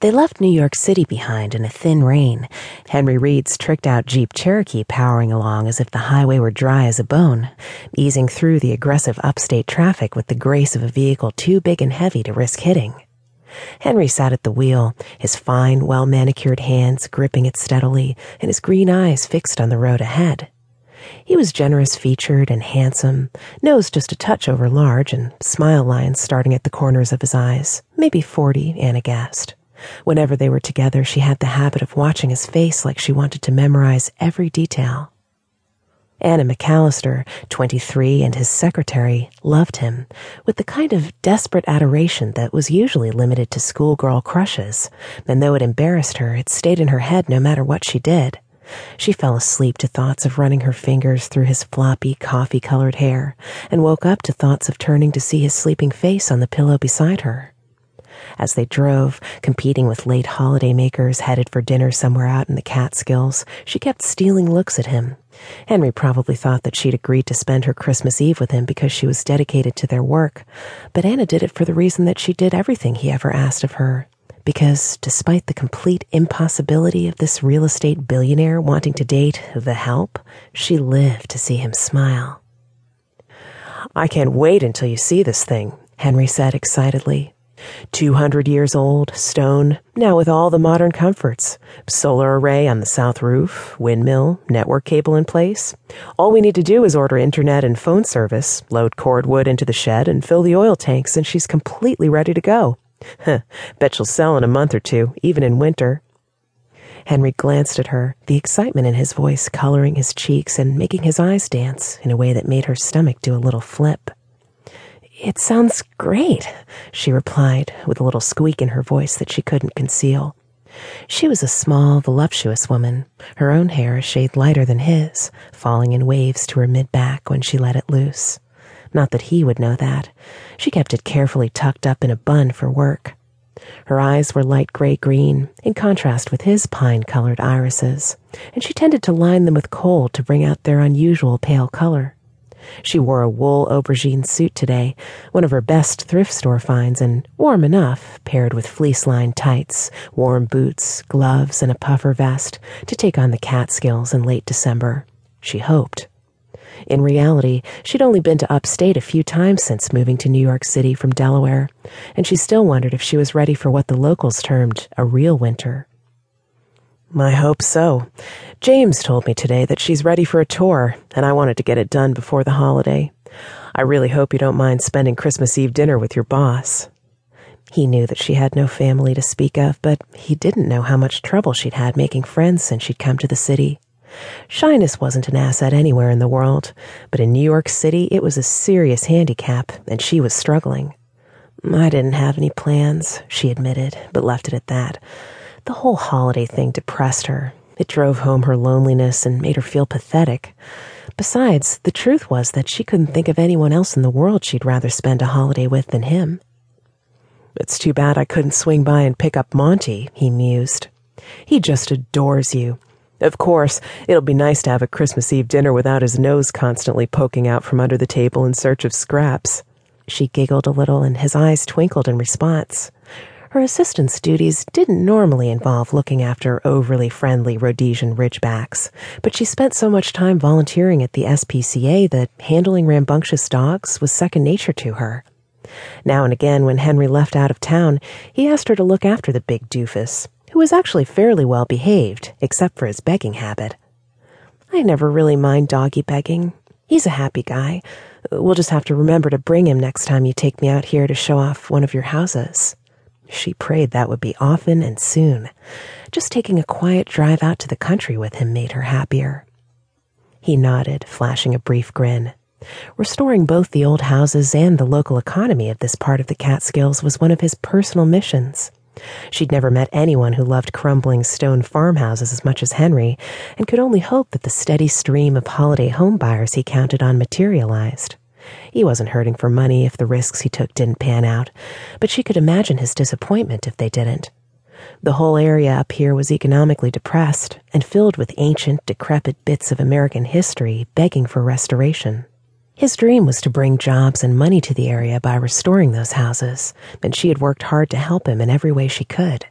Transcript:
They left New York City behind in a thin rain, Henry Reed's tricked out Jeep Cherokee powering along as if the highway were dry as a bone, easing through the aggressive upstate traffic with the grace of a vehicle too big and heavy to risk hitting. Henry sat at the wheel, his fine, well manicured hands gripping it steadily, and his green eyes fixed on the road ahead. He was generous featured and handsome, nose just a touch over large, and smile lines starting at the corners of his eyes. Maybe forty, Anna guessed. Whenever they were together, she had the habit of watching his face like she wanted to memorize every detail. Anna McAllister, 23, and his secretary loved him with the kind of desperate adoration that was usually limited to schoolgirl crushes, and though it embarrassed her, it stayed in her head no matter what she did. She fell asleep to thoughts of running her fingers through his floppy, coffee colored hair, and woke up to thoughts of turning to see his sleeping face on the pillow beside her. As they drove, competing with late holiday makers headed for dinner somewhere out in the Catskills, she kept stealing looks at him. Henry probably thought that she'd agreed to spend her Christmas Eve with him because she was dedicated to their work, but Anna did it for the reason that she did everything he ever asked of her. Because despite the complete impossibility of this real estate billionaire wanting to date the help, she lived to see him smile. I can't wait until you see this thing, Henry said excitedly. 200 years old, stone, now with all the modern comforts. Solar array on the south roof, windmill, network cable in place. All we need to do is order internet and phone service, load cordwood into the shed, and fill the oil tanks, and she's completely ready to go. Bet she'll sell in a month or two, even in winter. Henry glanced at her, the excitement in his voice coloring his cheeks and making his eyes dance in a way that made her stomach do a little flip. It sounds great, she replied, with a little squeak in her voice that she couldn't conceal. She was a small, voluptuous woman, her own hair a shade lighter than his, falling in waves to her mid back when she let it loose. Not that he would know that. She kept it carefully tucked up in a bun for work. Her eyes were light gray green, in contrast with his pine colored irises, and she tended to line them with kohl to bring out their unusual pale color. She wore a wool aubergine suit today, one of her best thrift store finds, and warm enough, paired with fleece lined tights, warm boots, gloves, and a puffer vest, to take on the Catskills in late December. She hoped. In reality, she'd only been to upstate a few times since moving to New York City from Delaware, and she still wondered if she was ready for what the locals termed a real winter. I hope so. James told me today that she's ready for a tour, and I wanted to get it done before the holiday. I really hope you don't mind spending Christmas Eve dinner with your boss. He knew that she had no family to speak of, but he didn't know how much trouble she'd had making friends since she'd come to the city. Shyness wasn't an asset anywhere in the world, but in New York City it was a serious handicap, and she was struggling. I didn't have any plans, she admitted, but left it at that. The whole holiday thing depressed her. It drove home her loneliness and made her feel pathetic. Besides, the truth was that she couldn't think of anyone else in the world she'd rather spend a holiday with than him. It's too bad I couldn't swing by and pick up Monty, he mused. He just adores you. Of course, it'll be nice to have a Christmas Eve dinner without his nose constantly poking out from under the table in search of scraps. She giggled a little, and his eyes twinkled in response. Her assistant's duties didn't normally involve looking after overly friendly Rhodesian ridgebacks, but she spent so much time volunteering at the SPCA that handling rambunctious dogs was second nature to her. Now and again, when Henry left out of town, he asked her to look after the big doofus, who was actually fairly well behaved, except for his begging habit. I never really mind doggy begging. He's a happy guy. We'll just have to remember to bring him next time you take me out here to show off one of your houses. She prayed that would be often and soon. Just taking a quiet drive out to the country with him made her happier. He nodded, flashing a brief grin. Restoring both the old houses and the local economy of this part of the Catskills was one of his personal missions. She'd never met anyone who loved crumbling stone farmhouses as much as Henry, and could only hope that the steady stream of holiday home buyers he counted on materialized. He wasn't hurting for money if the risks he took didn't pan out, but she could imagine his disappointment if they didn't. The whole area up here was economically depressed and filled with ancient, decrepit bits of American history begging for restoration. His dream was to bring jobs and money to the area by restoring those houses, and she had worked hard to help him in every way she could.